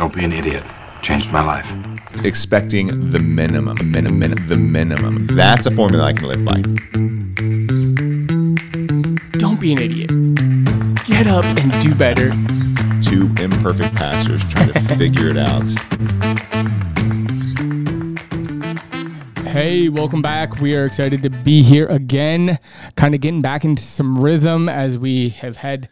Don't be an idiot. Changed my life. expecting the minimum, minimum, the minimum. That's a formula I can live by. Don't be an idiot. Get up and do better. Two imperfect pastors trying to figure it out. Hey, welcome back. We are excited to be here again, kind of getting back into some rhythm as we have had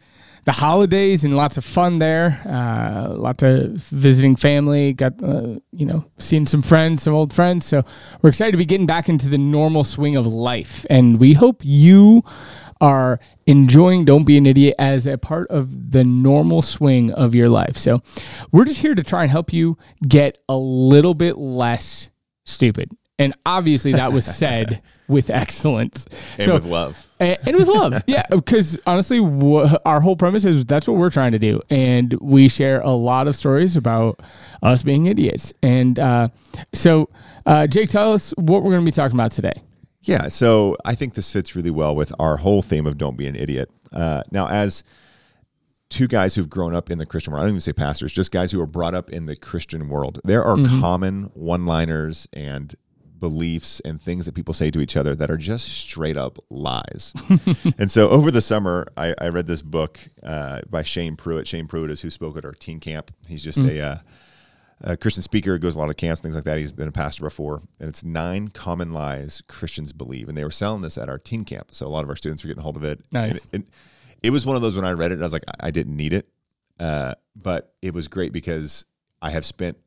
the holidays and lots of fun there. Uh, lots of visiting family, got, uh, you know, seeing some friends, some old friends. So we're excited to be getting back into the normal swing of life. And we hope you are enjoying Don't Be an Idiot as a part of the normal swing of your life. So we're just here to try and help you get a little bit less stupid. And obviously that was said with excellence. And So- with love. and, and with love. Yeah, because honestly, wha our whole premise is that's what we're trying to do, and we share a lot of stories about us being idiots. And uh, so, uh, Jake, tell us what we're going to be talking about today. Yeah, so I think this fits really well with our whole theme of don't be an idiot. Uh, now, as two guys who've grown up in the Christian world, I don't even say pastors, just guys who are brought up in the Christian world, there are common one liners and beliefs and things that people say to each other that are just straight up lies. and so over the summer, I, I read this book uh, by Shane Pruitt. Shane Pruitt is who spoke at our teen camp. He's just a. Uh, a Christian speaker, goes a lot of camps, things like that. He's been a pastor before, and it's nine common lies Christians believe. And they were selling this at our teen camp, so a lot of our students were getting a hold of it. Nice. And it, it, it was one of those when I read it, I was like, I, I didn't need it, uh, but it was great because I have spent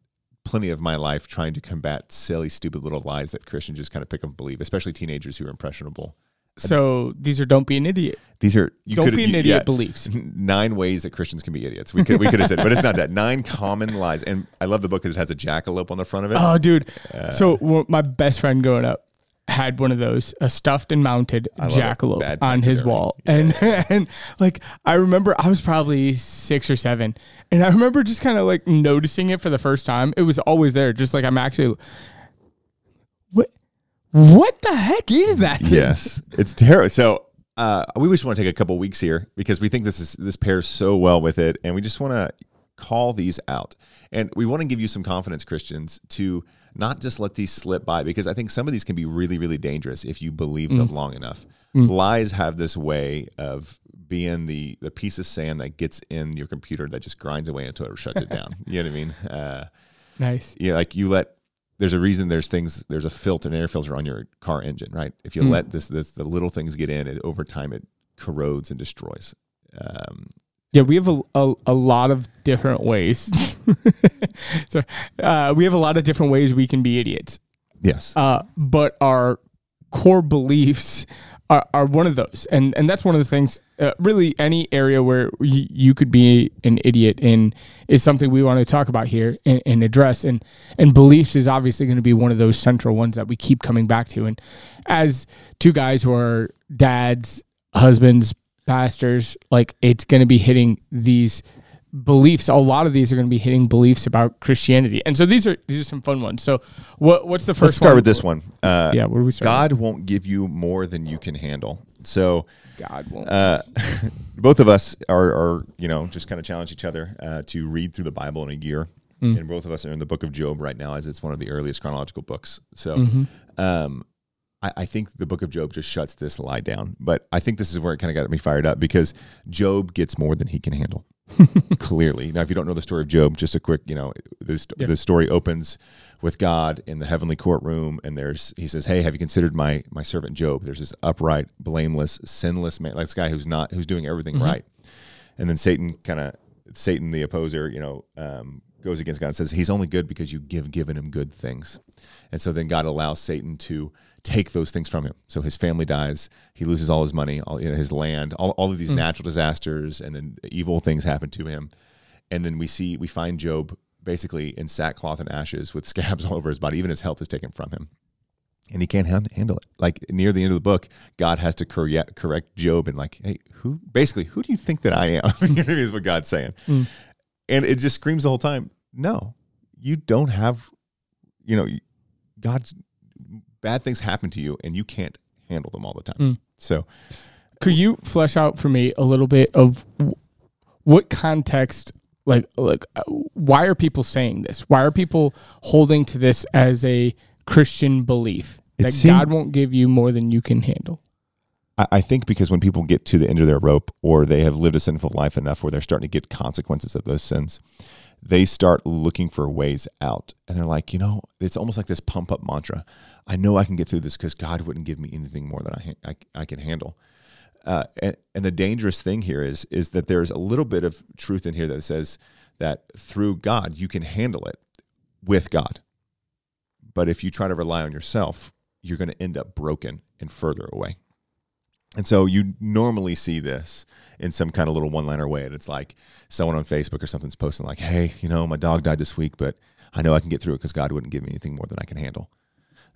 plenty of my life trying to combat silly, stupid little lies that Christians just kind of pick up and believe, especially teenagers who are impressionable. So these are don't be an idiot. These are you Don't could be an you- idiot yeah. beliefs. nine ways that Christians can be idiots. We could we could have said, but it's not that. Nine common lies, and I love the book because it has a jackalope on the front of it. Oh, dude. Uh, so well, my best friend growing up had one of those, a stuffed and mounted jackalope on his wall. And and like I remember I was probably six or seven. And I remember just kind of like noticing it for the first time. It was always there. Just like I'm actually What what the heck is that? yes, it's terrible. So uh, we just want to take a couple weeks here because we think this is this pairs so well with it, and we just want to call these out, and we want to give you some confidence, Christians, to not just let these slip by because I think some of these can be really, really dangerous if you believe them long enough. Lies have this way of being the the piece of sand that gets in your computer that just grinds away until it shuts it down. You know what I mean? Uh, Nice. yeah, like you let there's a reason there's things there's a filter an air filter on your car engine, right? If you let this this the little things get in, it over time it corrodes and destroys. Um, Yeah, we have a, a, a lot of different ways. so uh, we have a lot of different ways we can be idiots. yes, uh, but our core beliefs are, are one of those and and that's one of the things uh, really any area where y- you could be an idiot in is something we want to talk about here and, and address and and beliefs is obviously going to be one of those central ones that we keep coming back to and as two guys who are dads husbands pastors like it's going to be hitting these beliefs a lot of these are going to be hitting beliefs about christianity and so these are these are some fun ones so what what's the 1st let's start with this one. Uh, yeah, where do we start? God won't give you more than you can handle. So God won't. uh, both of us are, are you know just kind of challenge each other uh, to read through the Bible in a year, and both of us are in the book of Job right now, as it's one of the earliest chronological books. So, um, I, I think the book of Job just shuts this lie down. But I think this is where it kind of got me fired up because Job gets more than he can handle. Clearly, now if you don't know the story of Job, just a quick, you know, the, Yeah. the story opens with God in the heavenly courtroom, and there's he says, "Hey, have you considered my my servant Job? There's this upright, blameless, sinless man, like this guy who's not who's doing everything right." And then Satan kind of Satan, the opposer, you know, um, goes against God and says he's only good because you give given him good things. And so then God allows Satan to take those things from him. So his family dies, he loses all his money, all you know, his land, all, all of these mm. natural disasters, and then evil things happen to him. And then we see we find Job basically in sackcloth and ashes with scabs all over his body. Even his health is taken from him. And he can't han- handle it. Like near the end of the book, God has to correct, correct Job and like, hey, who basically who do you think that I am? Is what God's saying. Mm. And it just screams the whole time, no, you don't have, you know, God's bad things happen to you and you can't handle them all the time. So Could you flesh out for me a little bit of what context, like like uh, why are people saying this? Why are people holding to this as a Christian belief that seem- God won't give you more than you can handle? I, I think because when people get to the end of their rope or they have lived a sinful life enough where they're starting to get consequences of those sins, they start looking for ways out. And they're like, you know, it's almost like this pump up mantra. I know I can get through this because God wouldn't give me anything more than I, I, I can handle. Uh, and, and the dangerous thing here is is that there's a little bit of truth in here that says that through God you can handle it with God. But if you try to rely on yourself, you're going to end up broken and further away. And so you normally see this in some kind of little one liner way. And it's like someone on Facebook or something's posting, like, hey, you know, my dog died this week, but I know I can get through it because God wouldn't give me anything more than I can handle.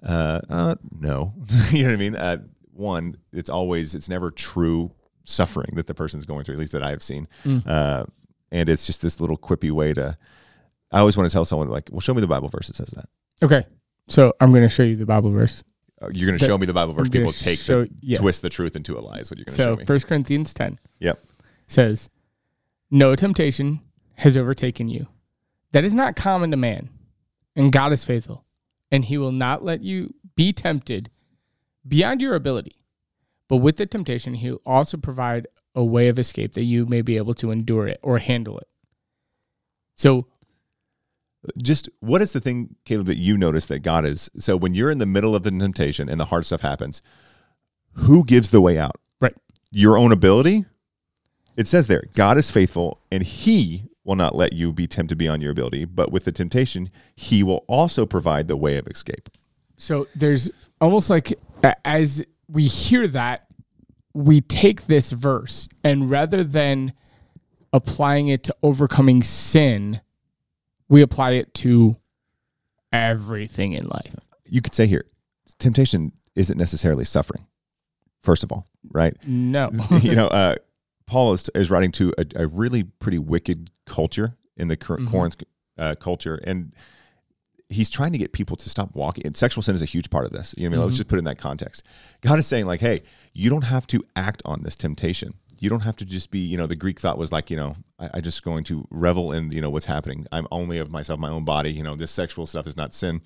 Uh, uh, no. you know what I mean? Uh, one, it's always, it's never true suffering that the person's going through, at least that I have seen. Uh, and it's just this little quippy way to, I always want to tell someone, like, well, show me the Bible verse that says that. Okay, so I'm going to show you the Bible verse. Uh, You're going to show me the Bible verse. People take show- the, yes. twist the truth into a lie is what you're going to So show me. So 1 Corinthians 10 Yep. says, "No temptation has overtaken you that is not common to man, and God is faithful, and He will not let you be tempted beyond your ability, but with the temptation, He will also provide a way of escape that you may be able to endure it or handle it." So just what is the thing, Caleb, that you notice that God is? So when you're in the middle of the temptation and the hard stuff happens, who gives the way out? Right. Your own ability? It says there, God is faithful and he will not let you be tempted beyond your ability, but with the temptation, he will also provide the way of escape. So there's almost like as we hear that, we take this verse and rather than applying it to overcoming sin, we apply it to everything in life. You could say here, temptation isn't necessarily suffering, first of all, right? No. you know, uh, Paul is, is writing to a, a really pretty wicked culture in the current Mhm. Corinth uh, culture, and he's trying to get people to stop walking. And sexual sin is a huge part of this. You know, what I mean, let's Mhm. just put it in that context. God is saying, like, hey, you don't have to act on this temptation. You don't have to just be, you know, the Greek thought was like, you know, I, I just going to revel in, you know, what's happening. I'm only of myself, my own body. You know, this sexual stuff is not sin.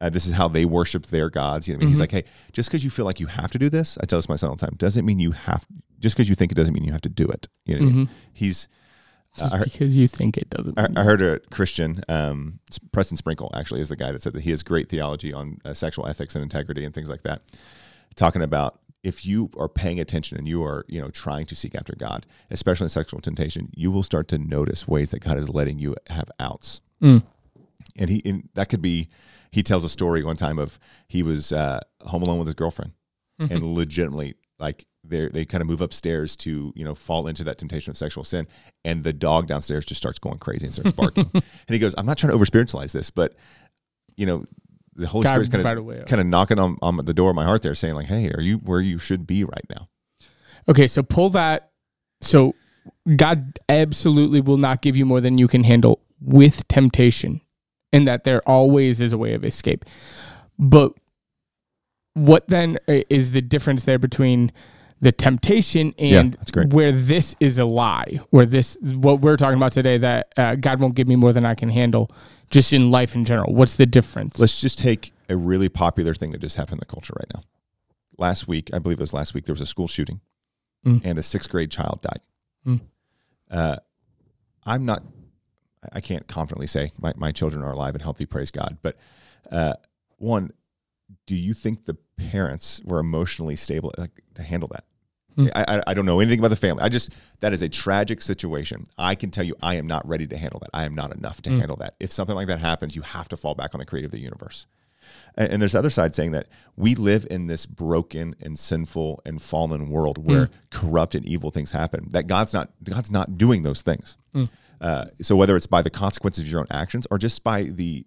Uh, this is how they worship their gods. You know, what I mean? he's Mhm. like, hey, just because you feel like you have to do this, I tell this to my son all the time, doesn't mean you have. Just because you think it doesn't mean you have to do it. You know, what I mean? Mhm. he's. Just I heard- because you think it doesn't. I, I heard a Christian, um, Preston Sprinkle, actually, is the guy that said that he has great theology on uh, sexual ethics and integrity and things like that. Talking about if you are paying attention and you are, you know, trying to seek after God, especially in sexual temptation, you will start to notice ways that God is letting you have outs. Mm. And he, and that could be, he tells a story one time of he was uh, home alone with his girlfriend, and legitimately, like they they kind of move upstairs to you know fall into that temptation of sexual sin, and the dog downstairs just starts going crazy and starts barking. and he goes, "I'm not trying to over spiritualize this, but you know." The Holy God Spirit's kind of kind of knocking on, on the door of my heart there, saying like, "Hey, are you where you should be right now?" Okay, so pull that. So God absolutely will not give you more than you can handle with temptation, and that there always is a way of escape. But what then is the difference there between the temptation Yeah, and great. where this is a lie, where this what we're talking about today that uh, God won't give me more than I can handle, just in life in general. What's the difference? Let's just take a really popular thing that just happened in the culture right now. Last week, I believe it was last week, there was a school shooting, Mm. and a sixth grade child died. Mm. Uh, I'm not. I can't confidently say my, my children are alive and healthy. Praise God. But uh, one, do you think the parents were emotionally stable like, to handle that? Hmm. I, I I don't know anything about the family. I just that is a tragic situation. I can tell you, I am not ready to handle that. I am not enough to Hmm. handle that. If something like that happens, you have to fall back on the creator of the universe. And, and there's the other side saying that we live in this broken and sinful and fallen world where corrupt and evil things happen. That God's not God's not doing those things. Uh, so whether it's by the consequences of your own actions or just by the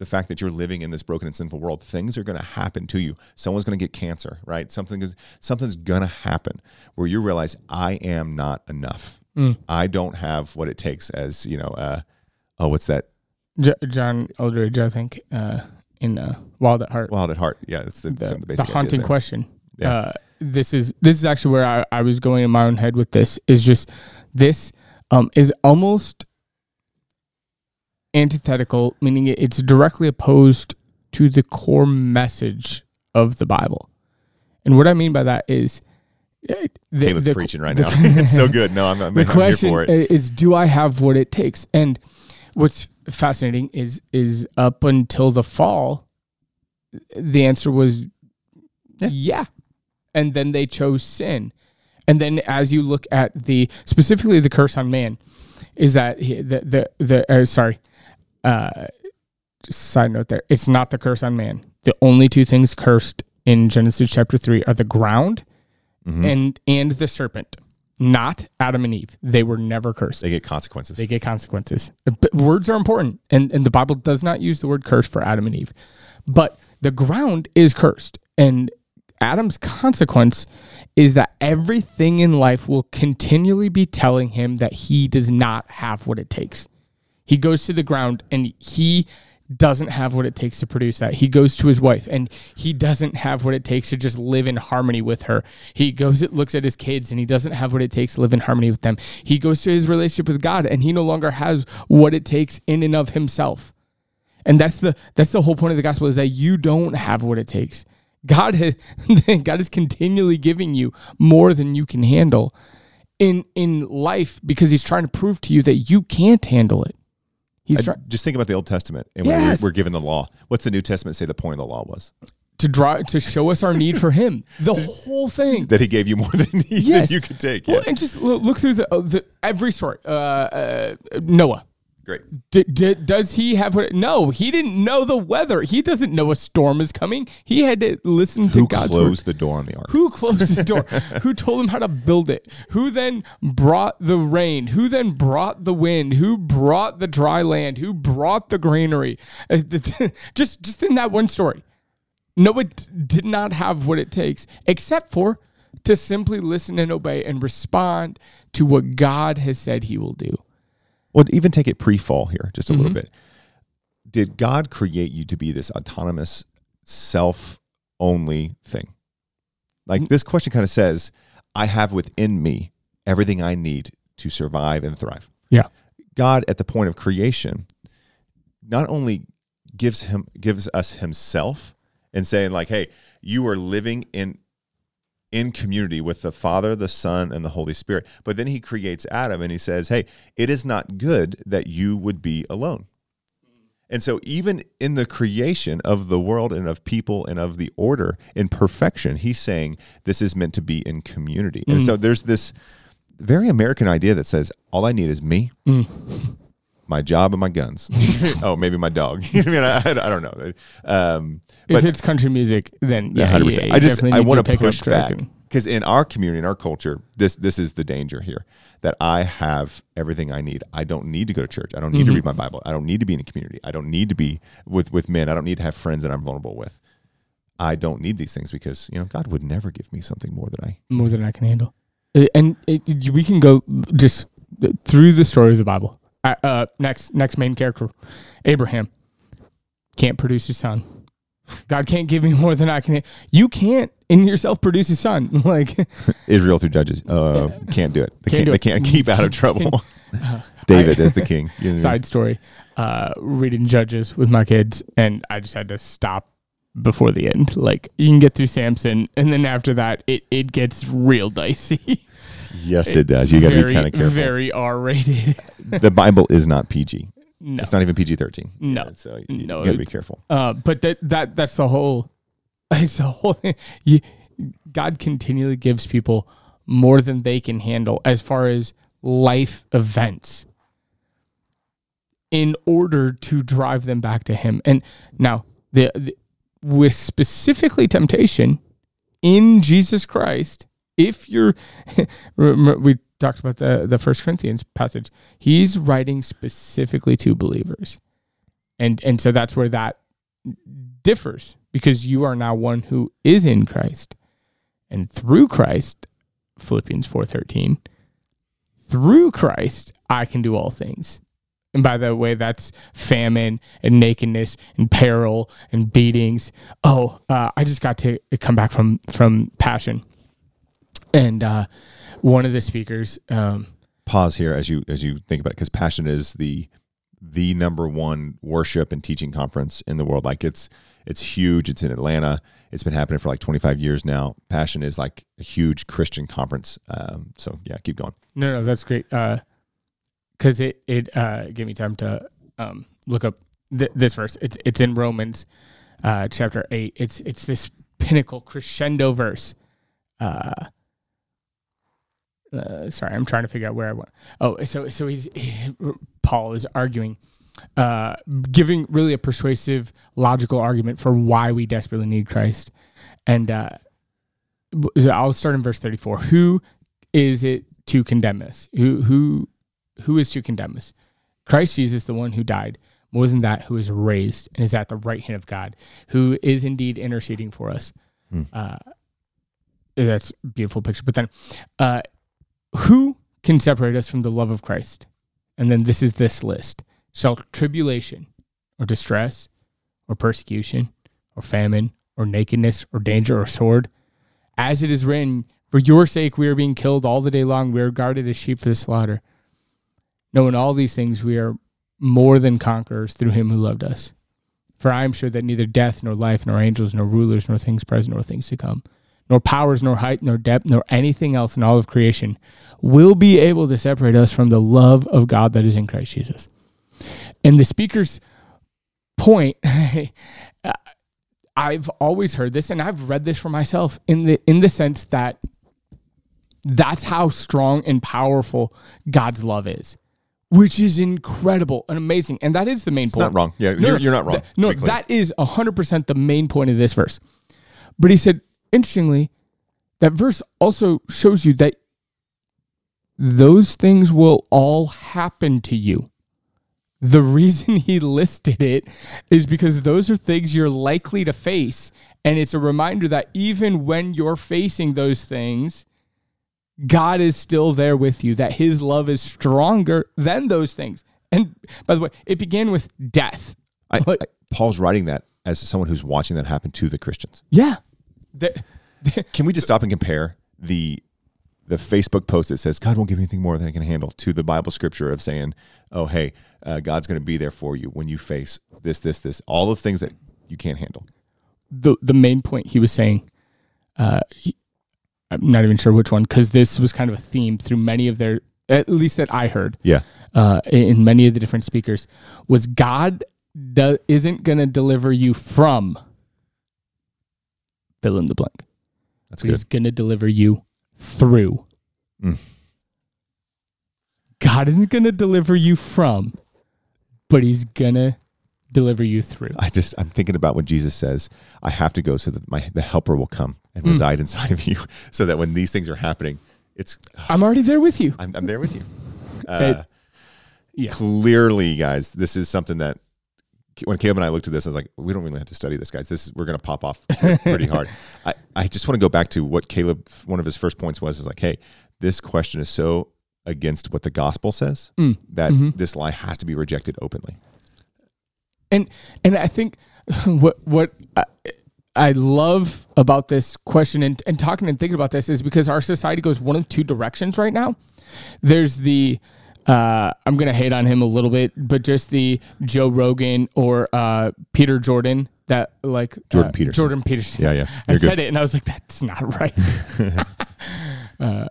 the fact that you're living in this broken and sinful world, things are going to happen to you. Someone's going to get cancer, right? Something is something's going to happen where you realize I am not enough. Mm. I don't have what it takes. As you know, uh, oh, what's that? J- John Eldredge, I think, uh, in uh, Wild at Heart. Wild at heart. Yeah, that's the, the, the the haunting question. Yeah. Uh, this is this is actually where I, I was going in my own head with this. Is just this um, is almost antithetical, meaning it's directly opposed to the core message of the Bible. And what I mean by that is, uh, the, Caleb's the- preaching right the- now. it's so good. No, I'm, I'm, the I'm for it. is, do I have what it takes? And what's fascinating is, is up until the fall, the answer was yeah. And then they chose sin. And then as you look at the specifically the curse on man, is that the the the uh, sorry, uh, just side note there, it's not the curse on man. The only two things cursed in Genesis chapter three are the ground Mm-hmm. and and the serpent, not Adam and Eve. They were never cursed. They get consequences. They get consequences. But words are important, and, and the Bible does not use the word curse for Adam and Eve. But the ground is cursed, and Adam's consequence is that everything in life will continually be telling him that he does not have what it takes. He goes to the ground and he doesn't have what it takes to produce that. He goes to his wife and he doesn't have what it takes to just live in harmony with her. He goes it looks at his kids and he doesn't have what it takes to live in harmony with them. He goes to his relationship with God and he no longer has what it takes in and of himself. And that's the that's the whole point of the gospel is that you don't have what it takes. God has, God is continually giving you more than you can handle in in life because he's trying to prove to you that you can't handle it. He's just think about the Old Testament and Yes. we're, we're given the law. What's the New Testament say the point of the law was? to draw to show us our need for him. The whole thing. That he gave you more than, he, Yes. than you could take. Well, Yeah. and just look through the, uh, the every story. Uh, uh, Noah. Great. D- d- does he have what? No, he didn't know the weather. He doesn't know a storm is coming. He had to listen to God Who God's closed word. the door on the ark? Who closed the door? Who told him how to build it? Who then brought the rain? Who then brought the wind? Who brought the dry land? Who brought the granary? Uh, just, just in that one story, Noah did not have what it takes, except for to simply listen and obey and respond to what God has said He will do. Well, even take it pre-fall here, just a Mm-hmm. little bit. Did God create you to be this autonomous, self-only thing? Like this question kind of says, "I have within me everything I need to survive and thrive." Yeah. God, at the point of creation, not only gives him gives us Himself and saying like, "Hey, you are living in in community with the Father, the Son, and the Holy Spirit. But then he creates Adam and he says, Hey, it is not good that you would be alone. And so, even in the creation of the world and of people and of the order in perfection, he's saying this is meant to be in community. And so, mm. there's this very American idea that says, All I need is me, mm. My job, and my guns. oh, maybe my dog. I mean, I, I don't know. Um, If it's country music, then yeah, 100%. yeah, I just I want to pick a push back because in our community, in our culture, this this is the danger here that I have everything I need. I don't need to go to church. I don't need to read my Bible. I don't need to be in a community. I don't need to be with with men. I don't need to have friends that I'm vulnerable with. I don't need these things because you know God would never give me something more than I. more than I can handle. Uh, And it, it- we can go just through the story of the Bible. Uh, uh, next, next main character, Abraham, can't produce a son. God can't give me more than I can. You can't in yourself produce a son. Like Israel through judges uh, can't do it. They Can't can't. they can't keep out of trouble. David is the king. You know, side story, uh, reading Judges with my kids, and I just had to stop before the end. Like you can get through Samson, and then after that, it it gets real dicey. Yes, it does. You got to be kind of careful. Very R rated. the Bible is not PG. no. It's not even PG thirteen. No. so you, No, got to be careful. Uh, but that that that's the whole. It's the whole. You, God continually gives people more than they can handle as far as life events, in order to drive them back to Him. And now, the, the with specifically temptation in Jesus Christ, if you're, we talked about the the First Corinthians passage. He's writing specifically to believers. And and so that's where that differs because you are now one who is in Christ. And through Christ Philippians 4:13 through Christ I can do all things. And by the way that's famine and nakedness and peril and beatings. Oh uh, I just got to come back from from passion and uh, one of the speakers um, pause here as you as you think about it because passion is the the number one worship and teaching conference in the world. Like it's it's huge. It's in Atlanta. It's been happening for like 25 years now. Passion is like a huge Christian conference. Um, so yeah, keep going. No, no, that's great. Because it it uh, gave me time to um, look up th- this verse. It's it's in Romans uh, chapter eight. It's it's this pinnacle crescendo verse. Uh, uh, sorry, I'm trying to figure out where I went. Oh, so so he's Paul is arguing, uh, giving really a persuasive, logical argument for why we desperately need Christ, and uh, I'll start in verse 34. Who is it to condemn us? Who who who is to condemn us? Christ Jesus, the one who died. More than that, who is raised and is at the right hand of God, who is indeed interceding for us. Hmm. Uh, that's a beautiful picture. But then, uh, who can separate us from the love of Christ? And then this is this list: shall tribulation, or distress, or persecution, or famine, or nakedness, or danger, or sword, as it is written, for your sake we are being killed all the day long. We are guarded as sheep for the slaughter. No, in all these things we are more than conquerors through him who loved us. For I am sure that neither death, nor life, nor angels, nor rulers, nor things present, nor things to come, nor powers, nor height, nor depth, nor anything else in all of creation will be able to separate us from the love of God that is in Christ Jesus. And the speaker's point, uh, I've always heard this, and I've read this for myself in the in the sense that that's how strong and powerful God's love is, which is incredible and amazing. And that is the main It's point. not wrong. Yeah, No, you're, you're not wrong. th- no, that is 100% the main point of this verse. But he said, interestingly, that verse also shows you that those things will all happen to you. The reason he listed it is because those are things you're likely to face. And it's a reminder that even when you're facing those things, God is still there with you, that his love is stronger than those things. And by the way, it began with death. I, I- Paul's writing that as someone who's watching that happen to the Christians. Yeah. The- Can we just stop and compare the the Facebook post that says God won't give me anything more than I can handle to the Bible scripture of saying, "Oh, hey, uh, God's going to be there for you when you face this, this, this, all the things that you can't handle." the the main point he was saying, uh, he, I'm not even sure which one because this was kind of a theme through many of their, at least that I heard, Yeah, uh, in many of the different speakers, was God do, isn't going to deliver you from fill in the blank. that's good. he's going to deliver you through. Mm. God isn't going to deliver you from, but he's going to deliver you through. I just I'm thinking about when Jesus says, "I have to go so that my the Helper will come and Mm. reside inside of you, so that when these things are happening, it's I'm already there with you. I'm, I'm there with you." Uh, yeah. Clearly, guys, this is something that when Caleb and I looked at this, I was like, "We don't really have to study this, guys. This is, we're going to pop off pretty hard." I I just want to go back to what Caleb. One of his first points was is like, "Hey, this question is so against what the gospel says Mm. that Mhm. this lie has to be rejected openly." and and I think what what I, I love about this question and, and talking and thinking about this is because our society goes one of two directions right now. There's the uh, I'm gonna hate on him a little bit, but just the Joe Rogan or uh, Peter Jordan that like Jordan uh, Peterson. Jordan Peterson. Yeah, yeah, I You're good. said it and I was like, that's not right. uh,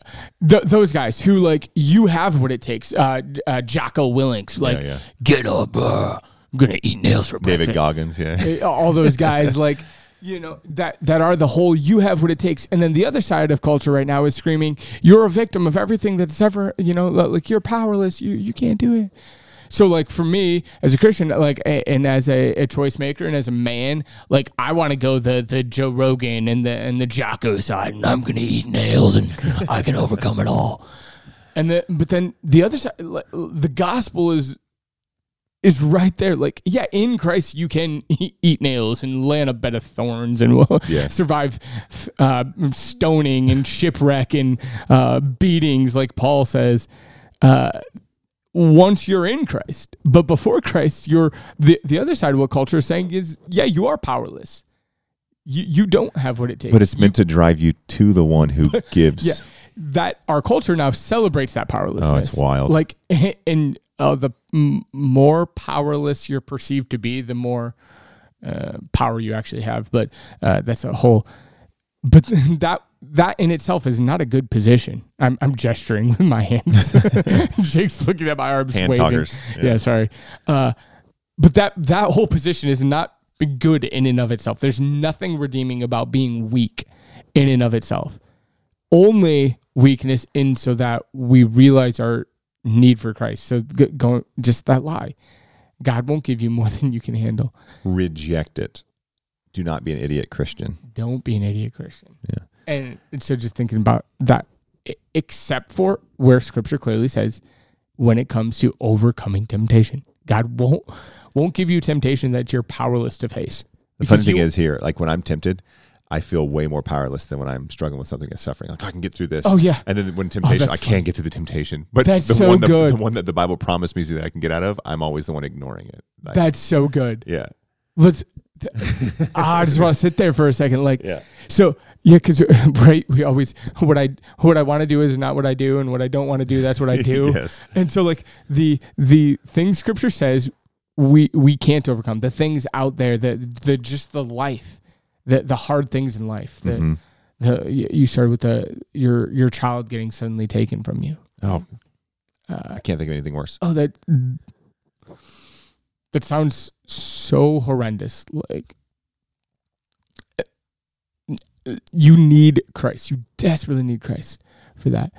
th- those guys who like you have what it takes. Uh, uh, Jocko Willink, like yeah. get up, uh, I'm gonna eat nails for breakfast. David. Goggins, yeah. Uh, all those guys like you know that that are the whole you have what it takes. And then the other side of culture right now is screaming you're a victim of everything that's ever you know like you're powerless. You you can't do it. So like for me as a christian like and as a, a choice maker and as a man like i want to go the the joe rogan and the and the jocko side and i'm gonna eat nails and i can overcome it all. And the but then the other side the gospel is is right there. Like, yeah, in Christ you can eat nails and lay on a bed of thorns and Yes. survive uh, stoning and shipwreck and uh, beatings, like Paul says. Uh, once you're in Christ, but before Christ, you're the the other side of what culture is saying is, yeah, you are powerless. You you don't have what it takes. But it's You- meant to drive you to the one who gives. yeah, that our culture now celebrates that powerlessness. Oh, it's wild. Like, and uh, the m- more powerless you're perceived to be, the more uh, power you actually have. But uh, that's a whole. But that that in itself is not a good position. I'm I'm gesturing with my hands. Jake's looking at my arms, Hand waving. talkers. Yeah, sorry. Uh, but that that whole position is not good in and of itself. There's nothing redeeming about being weak in and of itself. Only weakness in so that we realize our need for Christ. So g- go just that lie. God won't give you more than you can handle. Reject it. Do not be an idiot Christian. Don't be an idiot Christian. Yeah. And so just thinking about that, except for where Scripture clearly says, when it comes to overcoming temptation, God won't won't give you temptation that you're powerless to face. The funny thing you- is here, like when I'm tempted, I feel way more powerless than when I'm struggling with something that's suffering. Like I can get through this. Oh, yeah. And then when oh, temptation, that's I can't get through the temptation. But That's the so one that, good. the one that the Bible promised me that I can get out of, I'm always the one ignoring it. Like, That's so good. yeah. Let's. I just want to sit there for a second. Like, Yeah. so yeah, because right, we always what I what I want to do is not what I do, and what I don't want to do, that's what I do. Yes. And so, like the the things Scripture says, we we can't overcome the things out there that the just the life, the the hard things in life. The Mhm. the you started with the your your child getting suddenly taken from you. Oh, Uh, I can't think of anything worse. oh, that that sounds so horrendous. Like you need Christ. You desperately need Christ for that.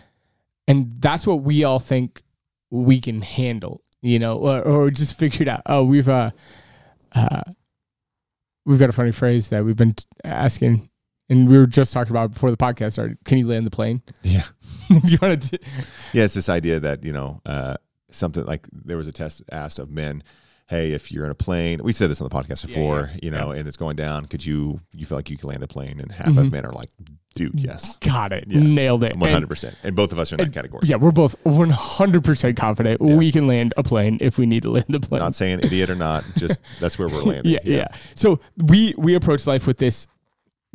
And that's what we all think we can handle, you know, or, or just figured out. Oh, we've uh, uh, we've got a funny phrase that we've been t- asking, and we were just talking about before the podcast started. Can you land the plane? Yeah. Do you want to? Yeah, it's this idea that, you know, uh, something like there was a test asked of men, hey, if you're in a plane, we said this on the podcast before, yeah, you know, and it's going down, could you, you feel like you can land the plane? And half Mhm. of men are like, dude, yes, Got it. Yeah. Nailed it. 100%. And, both of us are in that category. Yeah, we're both 100% confident Yeah. we can land a plane if we need to land a plane. Not saying idiot or not, just that's where we're landing. yeah, yeah, So we we approach life with this.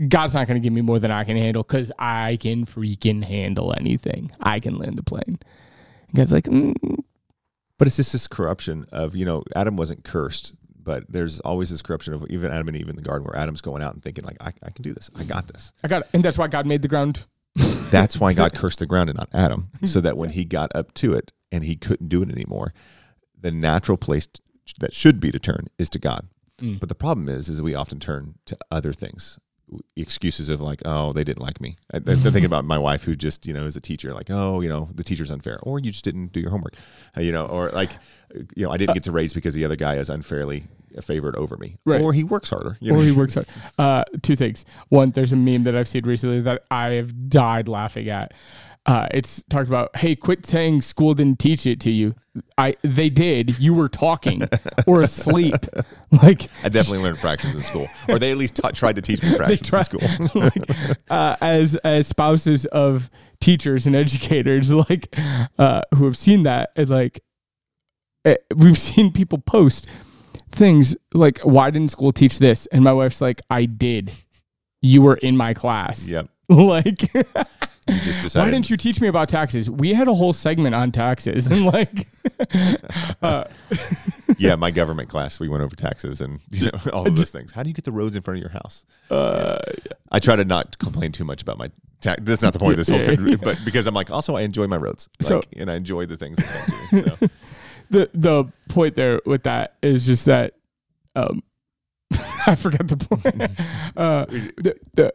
God's not going to give me more than I can handle because I can freaking handle anything. I can land the plane. God's like, mm, But it's just this corruption of, you know, Adam wasn't cursed, but there's always this corruption of even Adam and Eve in the garden where Adam's going out and thinking, like, I, I can do this. I got this. I got it. And that's why God made the ground. That's why God cursed the ground and not Adam. So that when he got up to it and he couldn't do it anymore, the natural place that should be to turn is to God. Mm. But the problem is, is we often turn to other things. Excuses of like, oh, they didn't like me. I, I'm thinking about my wife who just, you know, is a teacher. Like, oh, you know, the teacher's unfair, or you just didn't do your homework, Uh, you know, or like, you know, I didn't get to raise because the other guy is unfairly favored over me, Right. or he works harder, Or know? he works hard. Uh, two things. One, there's a meme that I've seen recently that I have died laughing at. Uh, it's talked about, hey, quit saying school didn't teach it to you. I they did. You were talking or asleep. Like I definitely learned fractions in school, or they at least ta- tried to teach me fractions try- in school. like, uh, as as spouses of teachers and educators, like uh, who have seen that, and like eh, we've seen people post things like, "Why didn't school teach this?" And my wife's like, "I did. You were in my class. yep. Like, why didn't you teach me about taxes? We had a whole segment on taxes, and like, uh, yeah, my government class, we went over taxes and you know, all of those things. How do you get the roads in front of your house? uh, I try to not complain too much about my tax. That's not the point of this whole, Yeah. but because I'm like, also I enjoy my roads, like, So- and I enjoy the things that me. So the the point there with that is just that um I forgot the point. uh the, the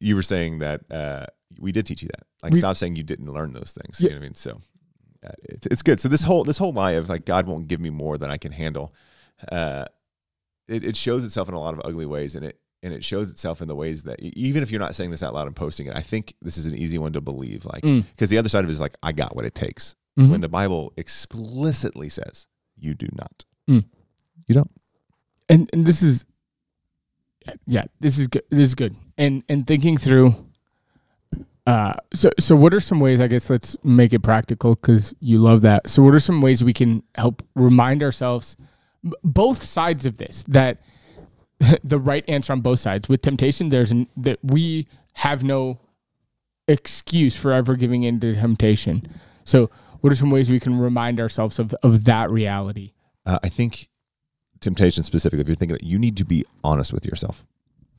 you were saying that uh, we did teach you that. Like, We- stop saying you didn't learn those things. Yeah. You know what I mean? So uh, it's, it's good. So this whole this whole lie of like God won't give me more than I can handle, uh, it, it shows itself in a lot of ugly ways, and it and it shows itself in the ways that even if you're not saying this out loud and posting it, I think this is an easy one to believe. Like, Mm. because the other side of it is like, I got what it takes. Mhm. When the Bible explicitly says you do not, Mm. you don't. and and this is yeah, this is good. This is good. And and thinking through uh so so what are some ways I guess let's make it practical cuz you love that. So what are some ways we can help remind ourselves b- both sides of this that the right answer on both sides with temptation there's an, that we have no excuse for ever giving in to temptation. So what are some ways we can remind ourselves of of that reality? Uh, I think temptation specifically, if you're thinking, you need to be honest with yourself.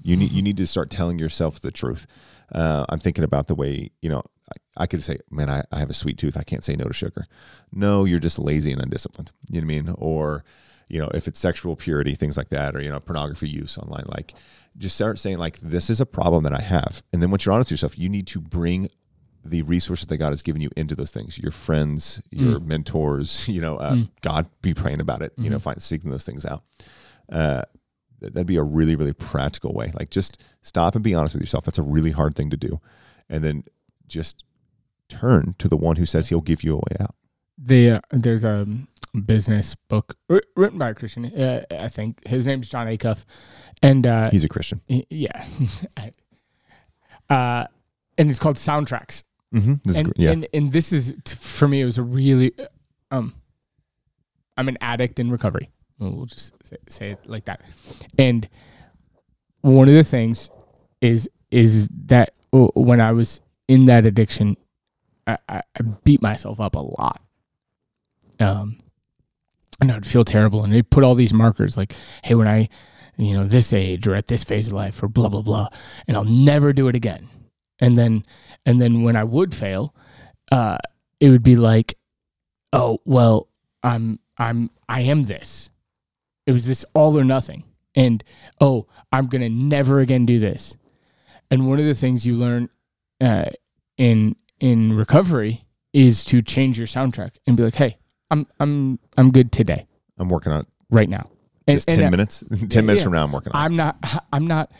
You need you need to start telling yourself the truth. Uh, I'm thinking about the way you know. I, I could say, man, I, I have a sweet tooth. I can't say no to sugar. No, you're just lazy and undisciplined. You know what I mean? Or you know, if it's sexual purity, things like that, or you know, pornography use online, like just start saying like this is a problem that I have. And then once you're honest with yourself, you need to bring the resources that God has given you into those things. Your friends, your Mm. mentors, you know, uh, Mm. God, be praying about it. You know, Mhm. find seeking those things out. Uh, that'd be a really, really practical way. Like just stop and be honest with yourself. That's a really hard thing to do, and then just turn to the one who says He'll give you a way out. The uh, there's a business book written by a Christian. Uh, I think his name's Jon Acuff, and uh, He's a Christian. y- yeah, uh, and it's called Soundtracks. Mm-hmm. This and, yeah. and and this is t- for me. It was a really, um, I'm an addict in recovery. We'll we'll just say, say it like that. And one of the things is is that when I was in that addiction, I, I, I beat myself up a lot. Um, and I'd feel terrible, and they put all these markers like, "Hey, when I, you know, this age or at this phase of life or blah blah blah," and I'll never do it again. And then and then when I would fail, uh, it would be like, oh well, I'm I'm I am this. It was this all or nothing, and oh, I'm gonna never again do this. And one of the things you learn uh, in in recovery is to change your soundtrack and be like, hey, I'm I'm I'm good today, I'm working on it. right now. And, Just ten and, uh, minutes. ten minutes yeah. from now, I'm working on it. I'm not I'm not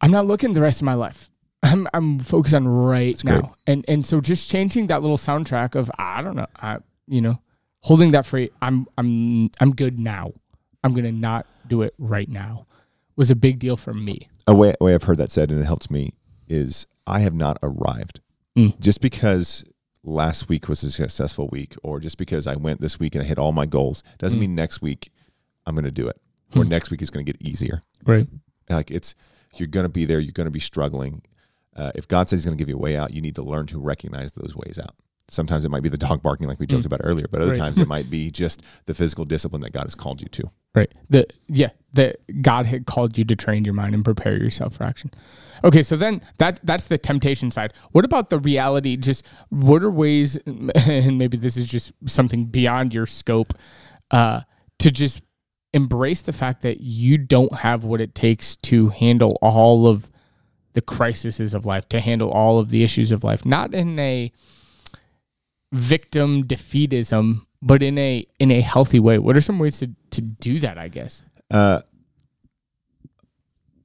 I'm not looking the rest of my life. I'm I'm focused on right That's great. now. And and so just changing that little soundtrack of I don't know, I you know, holding that free I'm I'm I'm good now. I'm going to not do it right now was a big deal for me. a way, a way I've heard that said, and it helps me, is I have not arrived. Mm. Just because last week was a successful week, or just because I went this week and I hit all my goals, doesn't Mm. mean next week I'm going to do it, or Hmm. next week is going to get easier. Right. Like it's, you're going to be there, you're going to be struggling. Uh, if God says He's going to give you a way out, you need to learn to recognize those ways out. Sometimes it might be the dog barking, like we joked Mm. about earlier, but other Right. times it might be just the physical discipline that God has called you to. Right. The yeah, the God had called you to train your mind and prepare yourself for action. Okay, so then that that's the temptation side. What about the reality? Just what are ways, and maybe this is just something beyond your scope, uh, to just embrace the fact that you don't have what it takes to handle all of the crises of life, to handle all of the issues of life, not in a victim defeatism, but in a in a healthy way. What are some ways to to do that? I guess. Uh,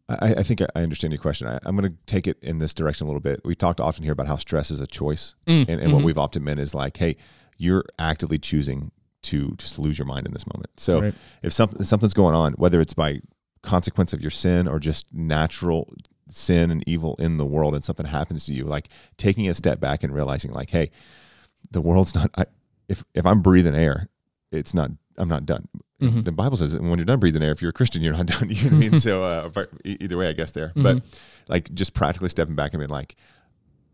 I, I think I- understand your question. I, I'm going to take it in this direction a little bit. We talked often here about how stress is a choice, Mm, and, and what mhm. we've often meant is like, hey, you're actively choosing to just lose your mind in this moment. So Right. if something something's going on, whether it's by consequence of your sin or just natural sin and evil in the world, and something happens to you, like taking a step back and realizing, like, hey, the world's not. I, if if I'm breathing air, it's not. I'm not done. Mhm. The Bible says when you're done breathing air, if you're a Christian, you're not done. You know what I mean? So uh, either way, I guess there. But like just practically stepping back and being like,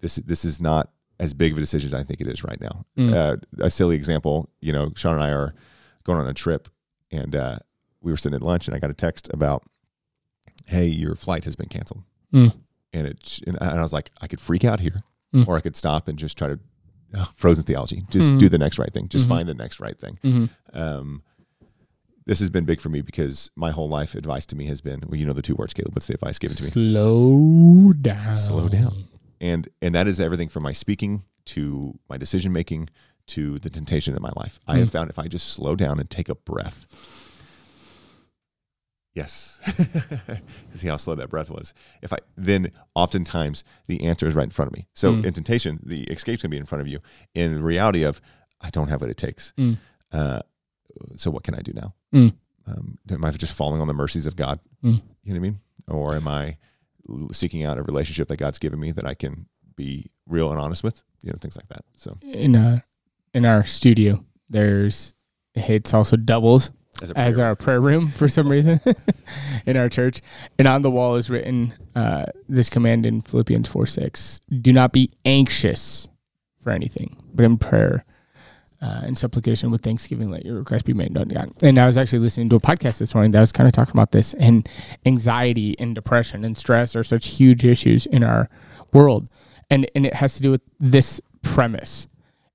this this is not as big of a decision as I think it is right now. Mm. Uh, a silly example, you know, Sean and I are going on a trip, and uh, we were sitting at lunch, and I got a text about, hey, your flight has been canceled, Mm. and it and I was like, I could freak out here, Mm. or I could stop and just try to. uh, frozen theology. Just Mhm. do the next right thing. Just Mhm. find the next right thing Mhm. um, this has been big for me because my whole life advice to me has been, well, you know, the two words, Caleb. What's the advice given to me? Slow down. Slow down. And and that is everything from my speaking to my decision making to the temptation in my life. I have Mm. found if I just slow down and take a breath. Yes. See how slow that breath was. If I then oftentimes the answer is right in front of me. So Mm. in temptation, the escape's gonna be in front of you. In the reality of I don't have what it takes. Mm. Uh, so what can I do now? Mm. Um, am I just falling on the mercies of God? Mm. You know what I mean? Or am I seeking out a relationship that God's given me that I can be real and honest with? You know, things like that. So In uh in our studio, there's it's also doubles as as our prayer room for some reason in our church. And on the wall is written uh, this command in Philippians 4 6 Do not be anxious for anything, but in prayer, uh, in supplication with thanksgiving, let your request be made known to God. And I was actually listening to a podcast this morning that was kind of talking about this. And anxiety and depression and stress are such huge issues in our world, and and it has to do with this premise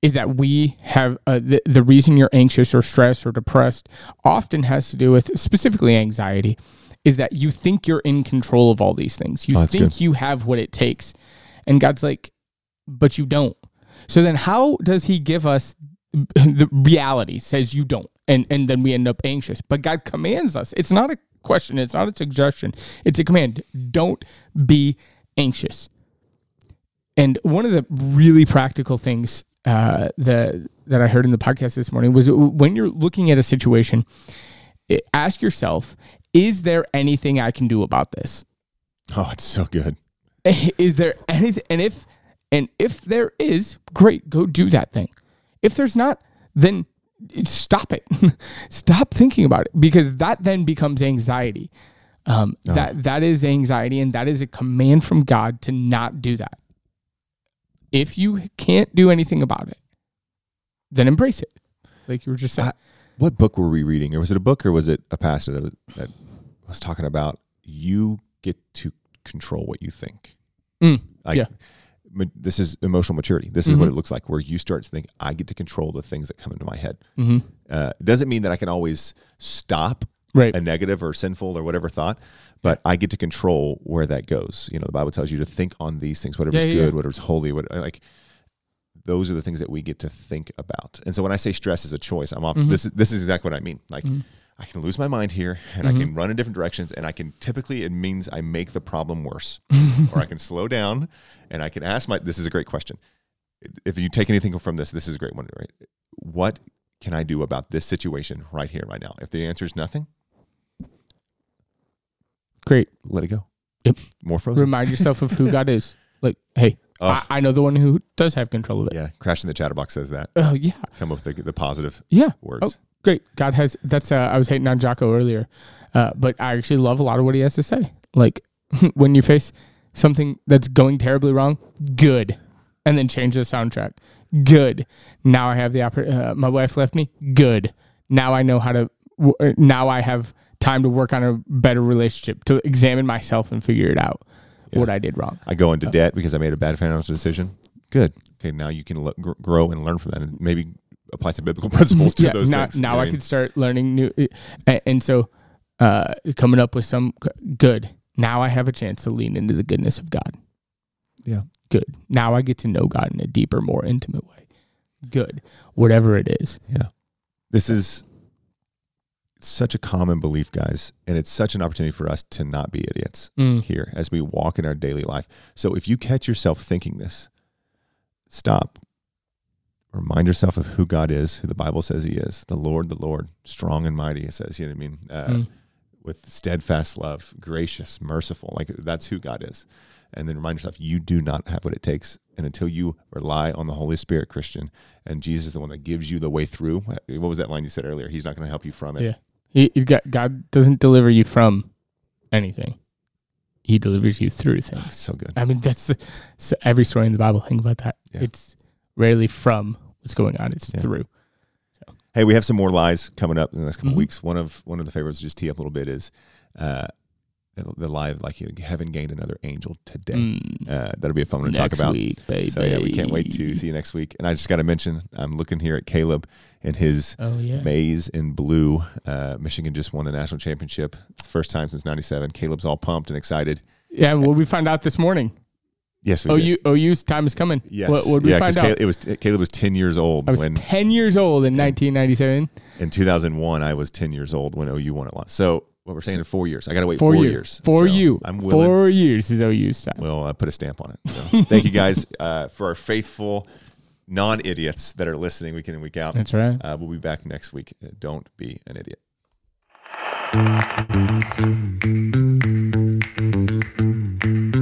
is that we have uh, the, the reason you're anxious or stressed or depressed often has to do with specifically anxiety is that you think you're in control of all these things. You Oh, think good. you have what it takes. And god's like but you don't. So then how does he give us the reality says you don't and and then we end up anxious? But god commands us. It's not a question. It's not a suggestion. It's a command. Don't be anxious. And one of the really practical things uh, that that I heard in the podcast this morning was when you're looking at a situation, ask yourself: Is there anything I can do about this? Oh, it's so good. Is there anything? And if and if there is, great, go do that thing. If there's not, then stop it. stop thinking about it because that then becomes anxiety. Um, That that is anxiety, and that is a command from God to not do that. If you can't do anything about it, then embrace it. Like you were just saying. I- What book were we reading? Or was it a book or was it a pastor that was, that was talking about you get to control what you think? Mm, Like, yeah. This is emotional maturity. This is what Mhm. it looks like, where you start to think, I get to control the things that come into my head. hmm Uh, it doesn't mean that I can always stop Right. a negative or sinful or whatever thought, but I get to control where that goes. You know, the Bible tells you to think on these things, whatever's Yeah, yeah, good, yeah. whatever's holy, what like those are the things that we get to think about. And so when I say stress is a choice, I'm off, Mm-hmm. this is this is exactly what I mean. Like I can lose my mind here and Mm-hmm. I can run in different directions and I can typically it means I make the problem worse. or I can slow down and I can ask my this is a great question. If you take anything from this, this is a great one, right? What can I do about this situation right here, right now? If the answer is nothing, Great. let it go. Yep. More frozen. Remind yourself of who God is. Like, hey, I, I know the one who does have control of it. yeah, Crash in the Chatterbox says that. Oh yeah. Come up with the, the positive Yeah. words. Oh, great. God has. That's. Uh, I was hating on Jocko earlier, uh, but I actually love a lot of what he has to say. Like when you face something that's going terribly wrong, good, and then change the soundtrack. Good. Now I have the oppor- uh, My wife left me. Good. Now I know how to. w- uh, Now I have time to work on a better relationship to examine myself and figure it out what I did wrong. I go into Oh. debt because I made a bad financial decision. Good. Okay, now you can le- grow and learn from that, and maybe apply some biblical principles to those now, things. Now I mean? can start learning new, and, and so uh, coming up with some good. Now I have a chance to lean into the goodness of God. Yeah. Good. Now I get to know God in a deeper, more intimate way. Good. Whatever it is. Yeah. This is such a common belief, guys, and it's such an opportunity for us to not be idiots Mm. here as we walk in our daily life. So if you catch yourself thinking this, stop. Remind yourself of who God is, who the Bible says He is, the Lord, the Lord, strong and mighty. It says, you know what I mean, uh, Mm. with steadfast love, gracious, merciful. Like that's who God is. And then remind yourself, you do not have what it takes. And until you rely on the Holy Spirit, Christian, and Jesus is the one that gives you the way through. What was that line you said earlier? He's not going to help you from it. Yeah. He, he got, God doesn't deliver you from anything. He delivers you through things. So good. I mean, that's the, so every story in the Bible. Think about that. Yeah. It's rarely from what's going on. It's Yeah. through. Hey, we have some more lies coming up in the next couple Mhm. weeks. One of one of the favorites, just tee up a little bit, is uh, the, the lie of like you haven't gained another angel today. Mm. Uh, that'll be a fun one to Next talk about. week, baby. So yeah, we can't wait to see you next week. And I just got to mention, I'm looking here at Caleb and his Oh yeah. maize in blue. Uh, Michigan just won the national championship. It's the first time since '97. Caleb's all pumped and excited. Yeah. Well, we found out this morning. Yes, we did. OU OU's time is coming. Yes, What would we yeah, find 'cause out? Caleb, it was Caleb was 10 years old I was when 10 years old in 1997. in 2001 I was 10 years old when OU won it. last. So what we're saying in four years. I got to wait Four, four, years. years. For So you. I'm willing. Four years is OU's time. We'll uh, put a stamp on it. So thank you guys uh, for our faithful non idiots that are listening week in and week out. That's right. Uh, we'll be back next week. Uh, Don't be an idiot.